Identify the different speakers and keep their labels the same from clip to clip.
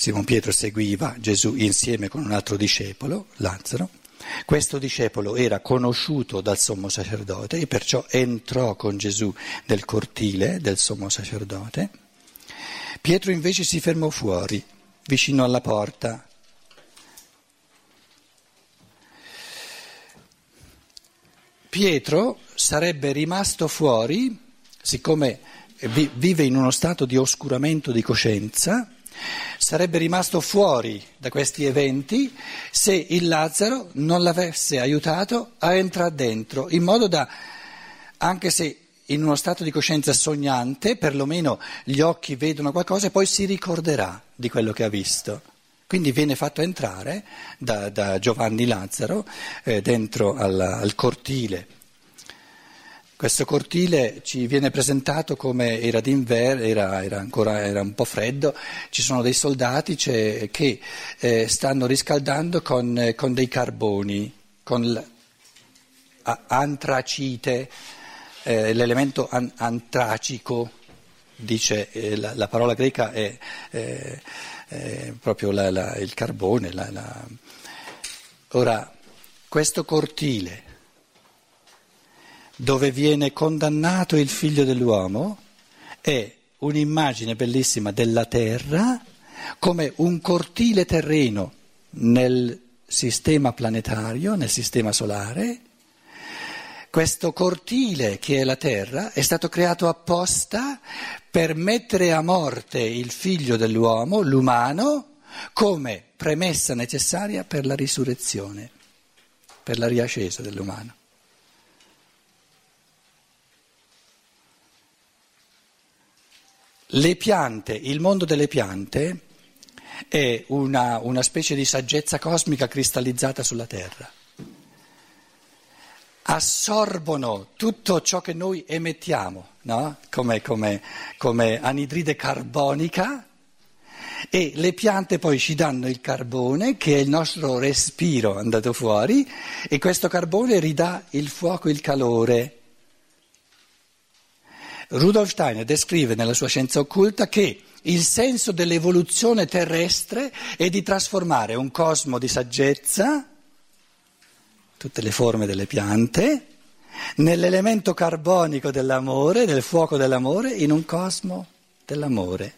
Speaker 1: Simon Pietro seguiva Gesù insieme con un altro discepolo, Lazzaro. Questo discepolo era conosciuto dal sommo sacerdote e perciò entrò con Gesù nel cortile del sommo sacerdote. Pietro invece si fermò fuori, vicino alla porta. Pietro sarebbe rimasto fuori, siccome vive in uno stato di oscuramento di coscienza, sarebbe rimasto fuori da questi eventi se il Lazzaro non l'avesse aiutato a entrare dentro, in modo da, anche se in uno stato di coscienza sognante, perlomeno gli occhi vedono qualcosa e poi si ricorderà di quello che ha visto. Quindi viene fatto entrare da, da Giovanni Lazzaro eh, dentro al, al cortile questo cortile ci viene presentato come era d'inverno, era, era ancora era un po' freddo, ci sono dei soldati che eh, stanno riscaldando con, eh, con, dei carboni, con antracite, eh, l'elemento an, antracico, dice eh, la, la, parola greca è, è proprio la, la, il carbone. Ora, questo cortile dove viene condannato il figlio dell'uomo è un'immagine bellissima della terra come un cortile terreno nel sistema planetario, nel sistema solare. Questo cortile che è la terra è stato creato apposta per mettere a morte il figlio dell'uomo, l'umano, come premessa necessaria per la risurrezione, per la riascesa dell'umano. Le piante, il mondo delle piante è una, una specie di saggezza cosmica cristallizzata sulla Terra. Assorbono tutto ciò che noi emettiamo, no? come, come, come anidride carbonica, e le piante poi ci danno il carbone, che è il nostro respiro andato fuori, e questo carbone ridà il fuoco, il calore. Rudolf Steiner descrive nella sua scienza occulta che il senso dell'evoluzione terrestre è di trasformare un cosmo di saggezza, tutte le forme delle piante, nell'elemento carbonico dell'amore, del fuoco dell'amore, in un cosmo dell'amore.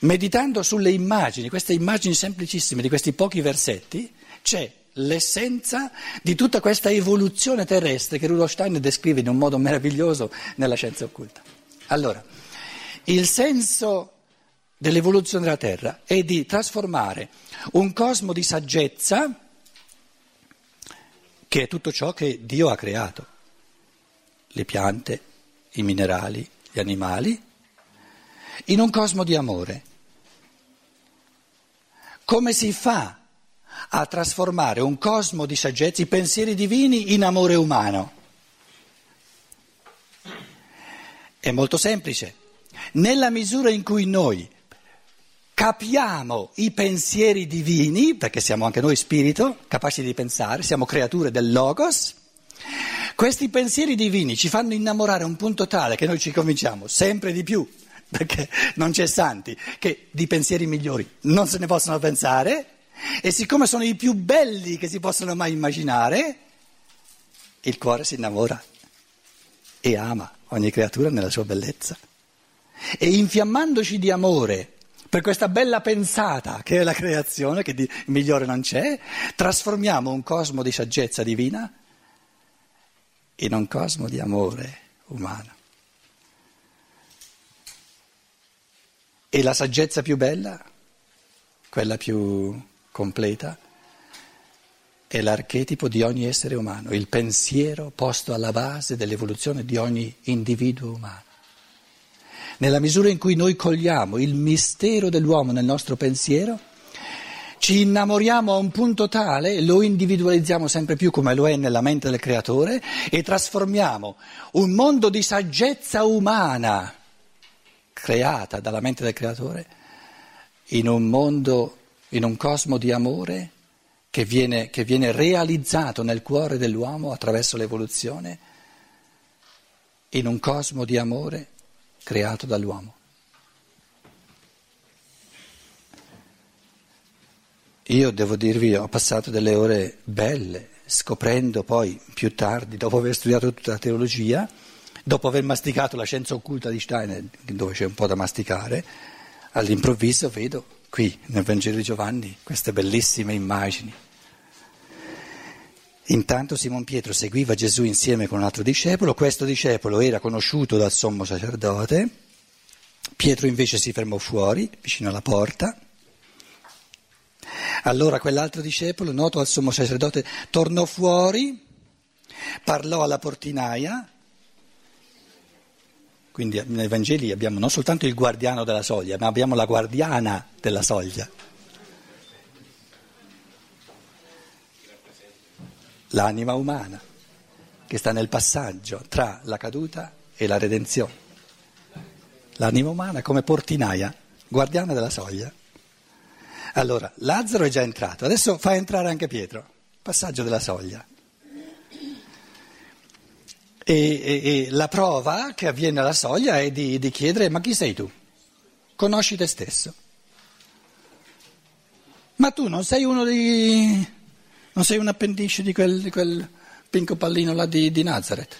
Speaker 1: Meditando sulle immagini, queste immagini semplicissime di questi pochi versetti, c'è l'essenza di tutta questa evoluzione terrestre che Rudolf Steiner descrive in un modo meraviglioso nella scienza occulta. Allora, il senso dell'evoluzione della Terra è di trasformare un cosmo di saggezza, che è tutto ciò che Dio ha creato, le piante, i minerali, gli animali, in un cosmo di amore. Come si fa a trasformare un cosmo di saggezza, i pensieri divini, in amore umano. È molto semplice. Nella misura in cui noi capiamo i pensieri divini, perché siamo anche noi spirito, capaci di pensare, siamo creature del Logos, questi pensieri divini ci fanno innamorare a un punto tale che noi ci convinciamo sempre di più, perché non c'è santi, che di pensieri migliori non se ne possono pensare, e siccome sono i più belli che si possono mai immaginare, il cuore si innamora e ama ogni creatura nella sua bellezza. E infiammandoci di amore per questa bella pensata che è la creazione, che di migliore non c'è, trasformiamo un cosmo di saggezza divina in un cosmo di amore umano. E la saggezza più bella, quella più completa, è l'archetipo di ogni essere umano, il pensiero posto alla base dell'evoluzione di ogni individuo umano. Nella misura in cui noi cogliamo il mistero dell'uomo nel nostro pensiero, ci innamoriamo a un punto tale, lo individualizziamo sempre più come lo è nella mente del creatore e trasformiamo un mondo di saggezza umana creata dalla mente del creatore in un mondo in un cosmo di amore che viene, che viene realizzato nel cuore dell'uomo attraverso l'evoluzione, in un cosmo di amore creato dall'uomo. Io devo dirvi, ho passato delle ore belle, scoprendo poi più tardi, dopo aver studiato tutta la teologia, dopo aver masticato la scienza occulta di Steiner, dove c'è un po' da masticare, all'improvviso vedo qui nel Vangelo di Giovanni queste bellissime immagini. Intanto Simon Pietro seguiva Gesù insieme con un altro discepolo, questo discepolo era conosciuto dal sommo sacerdote, Pietro invece si fermò fuori, vicino alla porta, allora quell'altro discepolo, noto al sommo sacerdote, tornò fuori, parlò alla portinaia. Quindi nei Vangeli abbiamo non soltanto il guardiano della soglia, ma abbiamo la guardiana della soglia. L'anima umana che sta nel passaggio tra la caduta e la redenzione. L'anima umana come portinaia, guardiana della soglia. Allora, Lazzaro è già entrato, adesso fa entrare anche Pietro, passaggio della soglia. E, e, e la prova che avviene alla soglia è di, di chiedere, ma chi sei tu? Conosci te stesso. Ma tu non sei uno di... non sei un appendice di quel, di quel pinco pallino là di, di Nazareth?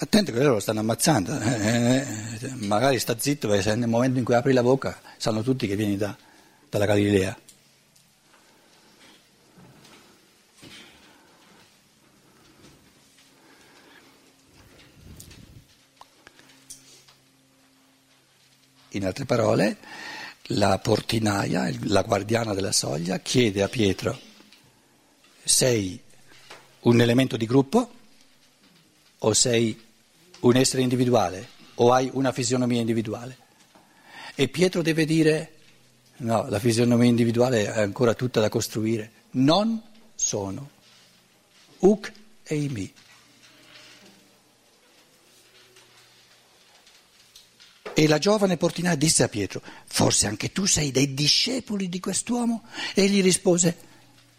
Speaker 1: Attento che loro lo stanno ammazzando, eh, eh, magari sta zitto perché nel momento in cui apri la bocca sanno tutti che vieni da, dalla Galilea. In altre parole, la portinaia, la guardiana della soglia, chiede a Pietro, sei un elemento di gruppo o sei un essere individuale o hai una fisionomia individuale? E Pietro deve dire, no, la fisionomia individuale è ancora tutta da costruire, non sono, uc eimi. E la giovane portinaia disse a Pietro, forse anche tu sei dei discepoli di quest'uomo? E gli rispose,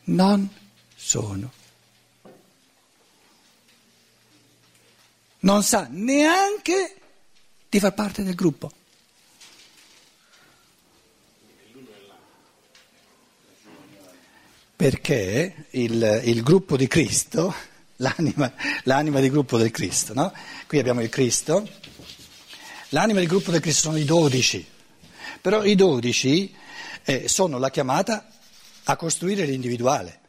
Speaker 1: non sono. non sa neanche di far parte del gruppo. Perché il, il gruppo di Cristo, l'anima, l'anima di gruppo del Cristo, no? Qui abbiamo il Cristo, l'anima del gruppo del Cristo sono i dodici, però i dodici eh, sono la chiamata a costruire l'individuale.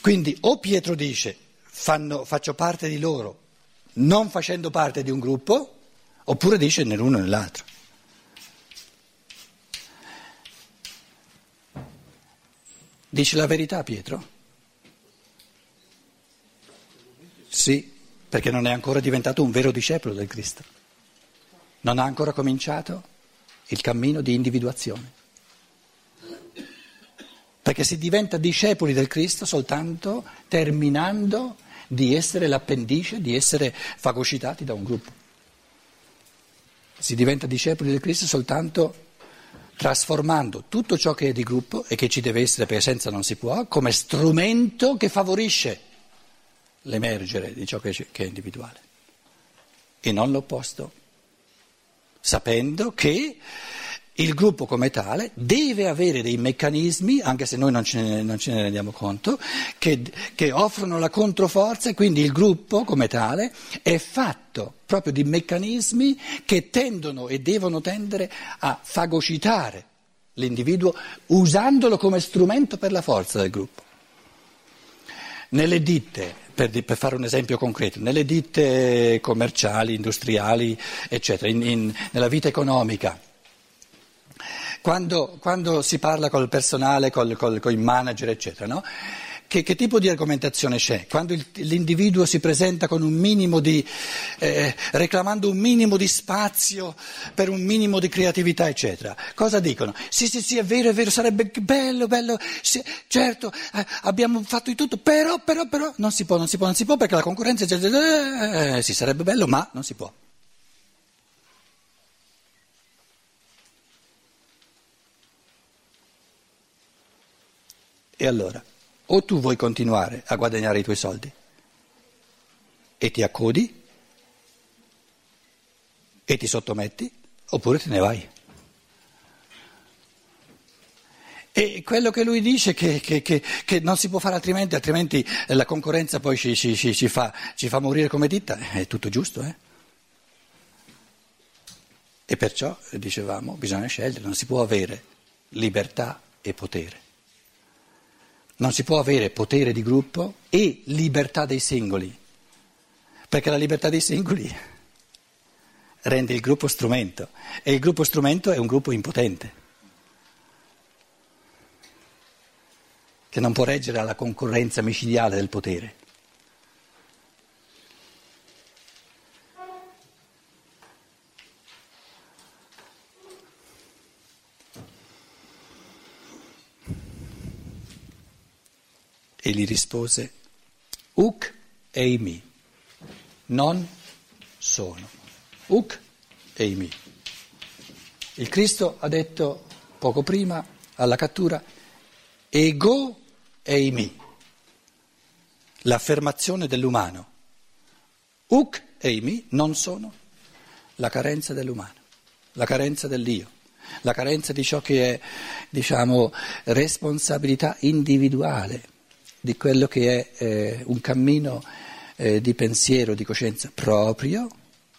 Speaker 1: Quindi o Pietro dice fanno, faccio parte di loro, non facendo parte di un gruppo, oppure dice né l'uno né l'altro. Dice la verità Pietro? Sì, perché non è ancora diventato un vero discepolo del Cristo. Non ha ancora cominciato il cammino di individuazione. Perché si diventa discepoli del Cristo soltanto terminando di essere l'appendice, di essere fagocitati da un gruppo. Si diventa discepoli del Cristo soltanto trasformando tutto ciò che è di gruppo e che ci deve essere perché senza non si può, come strumento che favorisce l'emergere di ciò che è individuale e non l'opposto, sapendo che il gruppo come tale deve avere dei meccanismi, anche se noi non ce ne, non ce ne rendiamo conto, che, che, offrono la controforza e quindi il gruppo come tale è fatto proprio di meccanismi che tendono e devono tendere a fagocitare l'individuo usandolo come strumento per la forza del gruppo. Nelle ditte, per, per, fare un esempio concreto, nelle ditte commerciali, industriali, eccetera, in, in, nella vita economica, quando, quando si parla col personale, con i manager, eccetera, no? Che, che, tipo di argomentazione c'è? Quando il, l'individuo si presenta con un minimo di, eh, reclamando un minimo di spazio per un minimo di creatività, eccetera, cosa dicono? Sì, sì, sì, è vero, è vero, sarebbe bello, bello, sì, certo, eh, abbiamo fatto di tutto, però, però, però, non si può, non si può, non si può perché la concorrenza, eh, eh, sì, sarebbe bello, ma non si può. E allora, o tu vuoi continuare a guadagnare i tuoi soldi e ti accodi e ti sottometti oppure te ne vai. E quello che lui dice che, che, che, che non si può fare altrimenti, altrimenti la concorrenza poi ci, ci, ci, fa, ci fa, morire come ditta, è tutto giusto. Eh? E perciò, dicevamo, bisogna scegliere, non si può avere libertà e potere. Non si può avere potere di gruppo e libertà dei singoli, perché la libertà dei singoli rende il gruppo strumento e il gruppo strumento è un gruppo impotente, che non può reggere alla concorrenza micidiale del potere. E gli rispose, Uc eimi, non sono. Uc eimi. Il Cristo ha detto poco prima alla cattura, ego eimi, l'affermazione dell'umano. Uc eimi non sono la carenza dell'umano, la carenza dell'io, la carenza di ciò che è, diciamo, responsabilità individuale, di quello che è eh, un cammino eh, di pensiero, di coscienza proprio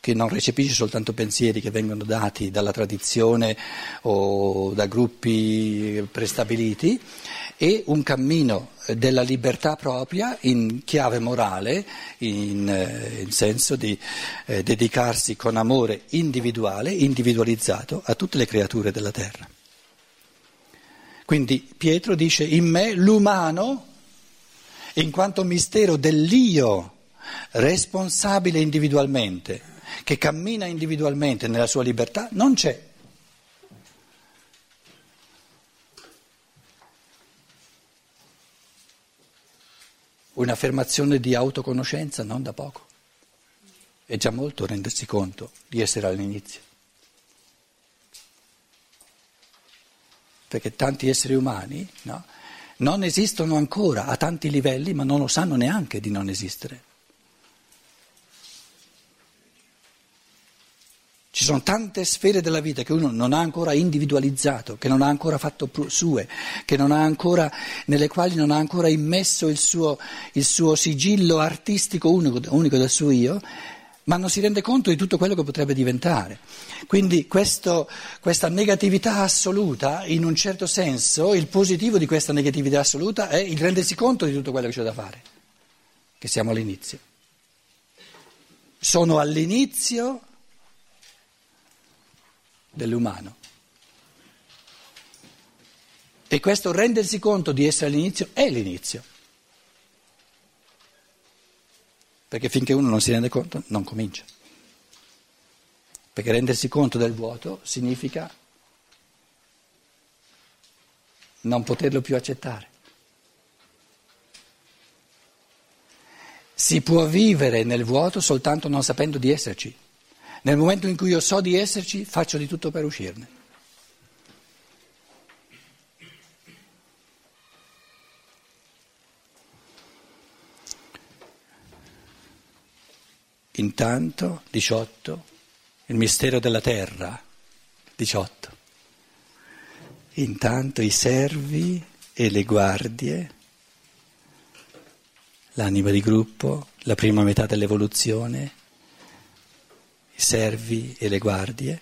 Speaker 1: che non recepisce soltanto pensieri che vengono dati dalla tradizione o da gruppi prestabiliti, e un cammino della libertà propria in chiave morale, in, eh, in senso di eh, dedicarsi con amore individuale, individualizzato a tutte le creature della terra. Quindi Pietro dice in me l'umano, in quanto mistero dell'io, responsabile individualmente, che cammina individualmente nella sua libertà, non c'è. Un'affermazione di autoconoscenza non da poco. È già molto rendersi conto di essere all'inizio. Perché tanti esseri umani no, non esistono ancora a tanti livelli, ma non lo sanno neanche di non esistere. Ci sono tante sfere della vita che uno non ha ancora individualizzato, che non ha ancora fatto sue, ancora, nelle quali non ha ancora immesso il suo, il suo sigillo artistico unico, unico del suo io, ma non si rende conto di tutto quello che potrebbe diventare. Quindi questo, questa negatività assoluta, in un certo senso, il positivo di questa negatività assoluta è il rendersi conto di tutto quello che c'è da fare, che siamo all'inizio. Sono all'inizio dell'umano. E questo rendersi conto di essere all'inizio è l'inizio. Perché finché uno non si rende conto non comincia. Perché rendersi conto del vuoto significa non poterlo più accettare. Si può vivere nel vuoto soltanto non sapendo di esserci. Nel momento in cui io so di esserci, faccio di tutto per uscirne. Intanto, 18, il mistero della terra, 18. Intanto i servi e le guardie, l'anima di gruppo, la prima metà dell'evoluzione, i servi e le guardie,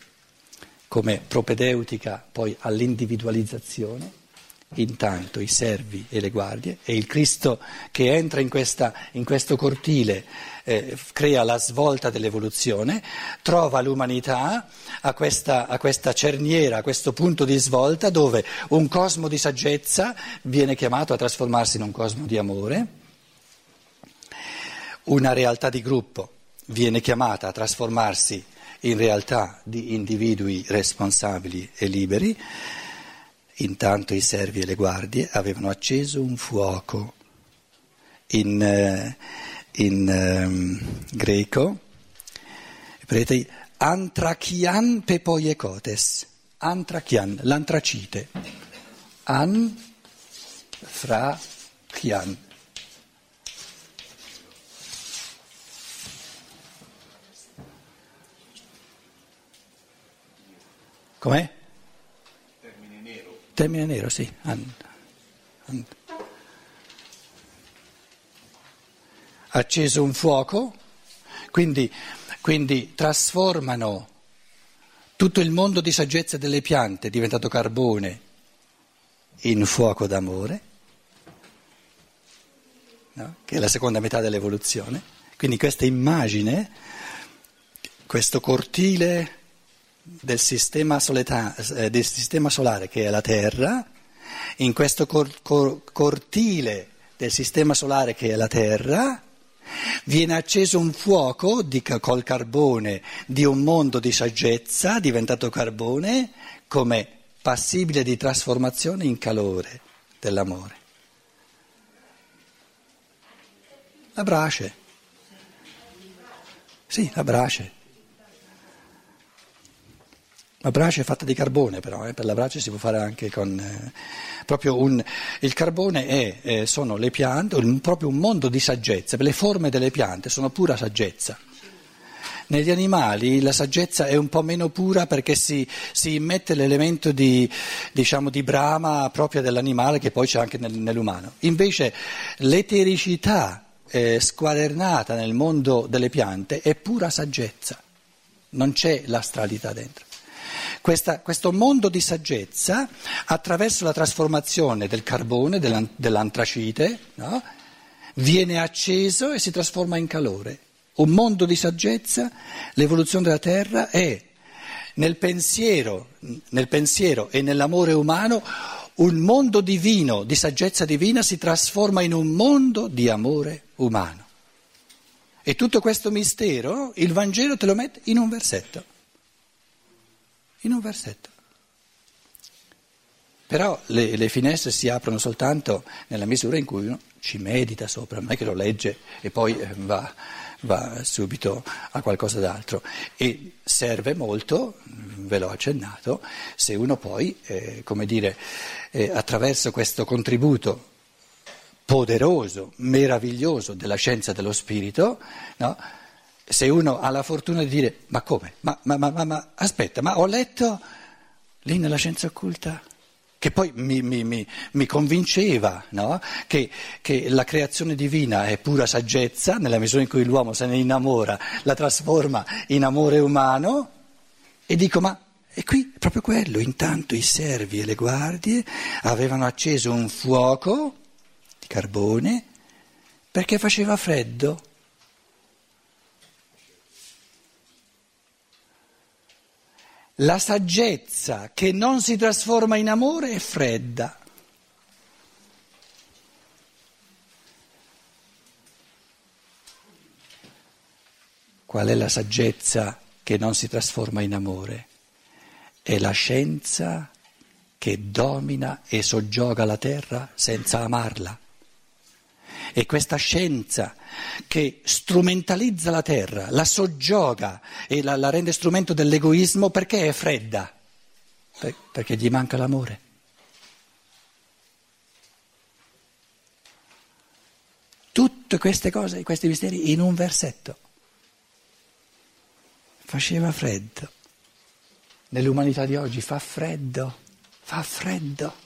Speaker 1: come propedeutica poi all'individualizzazione, intanto i servi e le guardie, e il Cristo che entra in, questa, in questo cortile eh, crea la svolta dell'evoluzione, trova l'umanità a questa, a questa cerniera, a questo punto di svolta dove un cosmo di saggezza viene chiamato a trasformarsi in un cosmo di amore, una realtà di gruppo viene chiamata a trasformarsi in realtà di individui responsabili e liberi, intanto i servi e le guardie avevano acceso un fuoco in, eh, in um, greco, vedete, antrachian pepoiecotes, antrachian, l'antracite, antrachian. Com'è?
Speaker 2: Termine nero,
Speaker 1: sì. And, and. Acceso un fuoco, quindi, quindi trasformano tutto il mondo di saggezza delle piante, diventato carbone, in fuoco d'amore, no? che è la seconda metà dell'evoluzione. Quindi questa immagine, questo cortile del sistema, soleta, eh, del sistema solare che è la Terra, in questo cor, cor, cortile del sistema solare che è la Terra, viene acceso un fuoco di, col carbone di un mondo di saggezza diventato carbone come passibile di trasformazione in calore dell'amore. La brace. Sì, la brace. La brace è fatta di carbone però, eh, per la brace si può fare anche con... Eh, proprio un, il carbone è, eh, sono le piante, un, proprio un mondo di saggezza, le forme delle piante sono pura saggezza. Negli animali la saggezza è un po' meno pura perché si, si immette l'elemento di, diciamo, di, brama propria dell'animale che poi c'è anche nel, nell'umano. Invece l'etericità eh, squadernata nel mondo delle piante è pura saggezza, non c'è l'astralità dentro. Questa, questo mondo di saggezza, attraverso la trasformazione del carbone, dell'antracite, no? viene acceso e si trasforma in calore. Un mondo di saggezza, l'evoluzione della Terra è nel pensiero, nel pensiero e nell'amore umano un mondo divino, di saggezza divina, si trasforma in un mondo di amore umano. E tutto questo mistero il Vangelo te lo mette in un versetto in un versetto. Però le, le, finestre si aprono soltanto nella misura in cui uno ci medita sopra, non è che lo legge e poi eh, va, va subito a qualcosa d'altro. E serve molto, ve l'ho accennato, se uno poi, eh, come dire, eh, attraverso questo contributo poderoso, meraviglioso della scienza dello spirito, no? Se uno ha la fortuna di dire ma come? Ma, ma, ma, ma aspetta, ma ho letto lì nella scienza occulta che poi mi, mi, mi, mi convinceva no? che, che, la creazione divina è pura saggezza, nella misura in cui l'uomo se ne innamora, la trasforma in amore umano, e dico ma è qui è proprio quello, intanto i servi e le guardie avevano acceso un fuoco di carbone perché faceva freddo La saggezza che non si trasforma in amore è fredda. Qual è la saggezza che non si trasforma in amore? È la scienza che domina e soggioga la terra senza amarla. E questa scienza che strumentalizza la terra, la soggioga e la, la rende strumento dell'egoismo perché è fredda? perché gli manca l'amore. Tutte queste cose, questi misteri in un versetto. Faceva freddo. Nell'umanità di oggi fa freddo, fa freddo.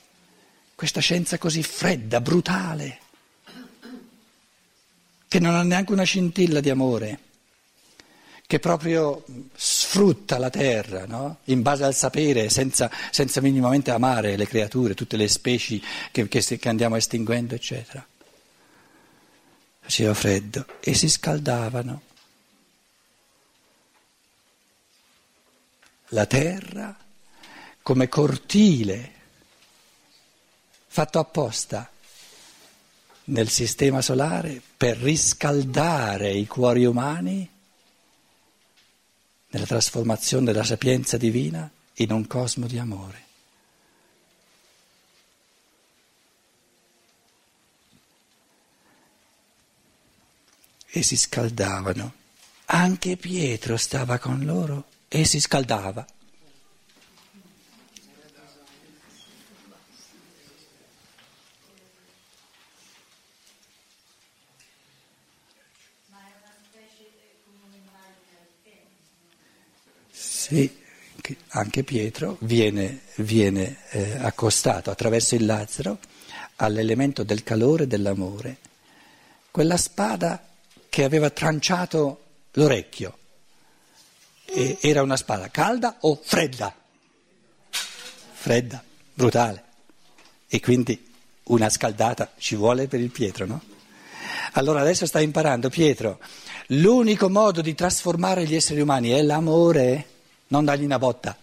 Speaker 1: Questa scienza così fredda, brutale che non ha neanche una scintilla di amore, che proprio sfrutta la terra no? in base al sapere, senza, senza, minimamente amare le creature, tutte le specie che, che, che andiamo estinguendo, eccetera. Faceva freddo e si scaldavano. La terra come cortile fatto apposta nel sistema solare per riscaldare i cuori umani nella trasformazione della sapienza divina in un cosmo di amore. E si scaldavano. Anche Pietro stava con loro e si scaldava. Sì, anche, Pietro viene, viene eh, accostato attraverso il Lazzaro all'elemento del calore e dell'amore. Quella spada che aveva tranciato l'orecchio e era una spada calda o fredda? Fredda, brutale. E quindi una scaldata ci vuole per il Pietro, no? Allora adesso sta imparando Pietro, l'unico modo di trasformare gli esseri umani è l'amore, non dargli una botta.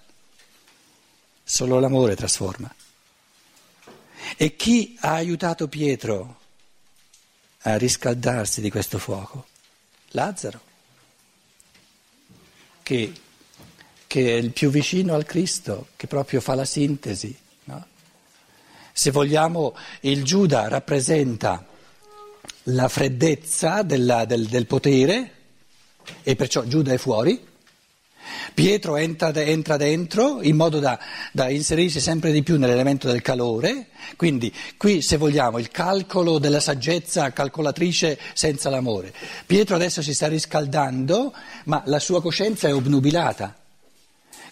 Speaker 1: Solo l'amore trasforma. E chi ha aiutato Pietro a riscaldarsi di questo fuoco? Lazzaro, che, che, è il più vicino al Cristo, che proprio fa la sintesi. No? Se vogliamo, il Giuda rappresenta la freddezza della, del, del potere e perciò Giuda è fuori Pietro entra, entra, dentro in modo da, da, inserirsi sempre di più nell'elemento del calore, quindi qui se vogliamo il calcolo della saggezza calcolatrice senza l'amore. Pietro adesso si sta riscaldando, ma la sua coscienza è obnubilata.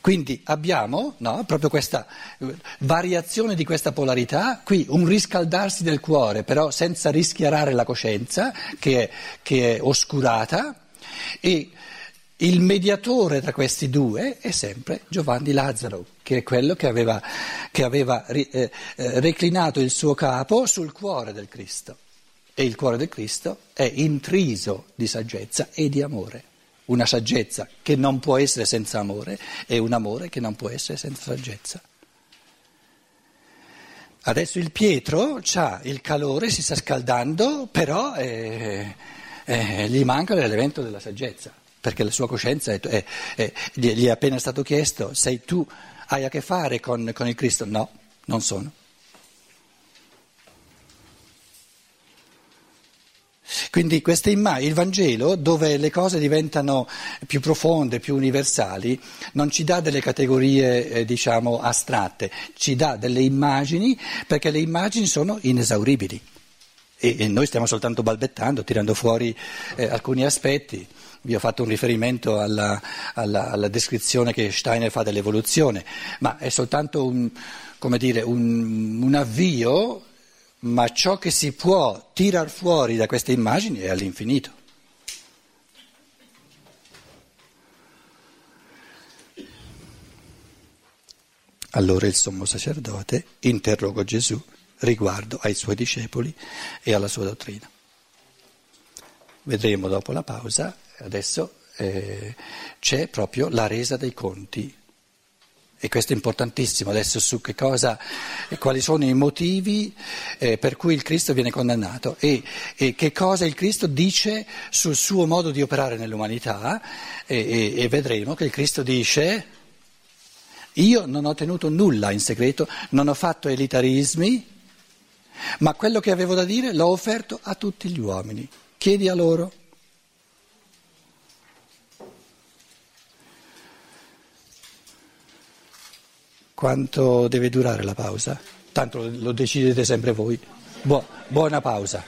Speaker 1: Quindi abbiamo no, proprio questa eh, variazione di questa polarità, qui un riscaldarsi del cuore, però senza rischiarare la coscienza che è, che è oscurata e il mediatore tra questi due è sempre Giovanni Lazzaro, che è quello che aveva, che aveva eh, eh, reclinato il suo capo sul cuore del Cristo. E il cuore del Cristo è intriso di saggezza e di amore. Una saggezza che non può essere senza amore e un amore che non può essere senza saggezza. Adesso il Pietro ha il calore, si sta scaldando, però eh, eh, gli manca l'elemento della saggezza perché la sua coscienza è, è, è, gli è appena stato chiesto, sei tu, hai a che fare con, con il Cristo? No, non sono. Quindi queste immagini, il Vangelo, dove le cose diventano più profonde, più universali, non ci dà delle categorie, eh, diciamo, astratte, ci dà delle immagini perché le immagini sono inesauribili. E, e noi stiamo soltanto balbettando, tirando fuori eh, alcuni aspetti. Vi ho fatto un riferimento alla, alla, alla, descrizione che Steiner fa dell'evoluzione, ma è soltanto un, dire, un, un avvio, ma ciò che si può tirar fuori da queste immagini è all'infinito. Allora il sommo sacerdote interroga Gesù riguardo ai suoi discepoli e alla sua dottrina. Vedremo dopo la pausa adesso eh, c'è proprio la resa dei conti. E questo è importantissimo adesso su che cosa, quali sono i motivi eh, per cui il Cristo viene condannato e, e, che cosa il Cristo dice sul suo modo di operare nell'umanità e, e, e vedremo che il Cristo dice io non ho tenuto nulla in segreto, non ho fatto elitarismi, ma quello che avevo da dire l'ho offerto a tutti gli uomini. Chiedi a loro. Quanto deve durare la pausa? Tanto lo decidete sempre voi. buona pausa.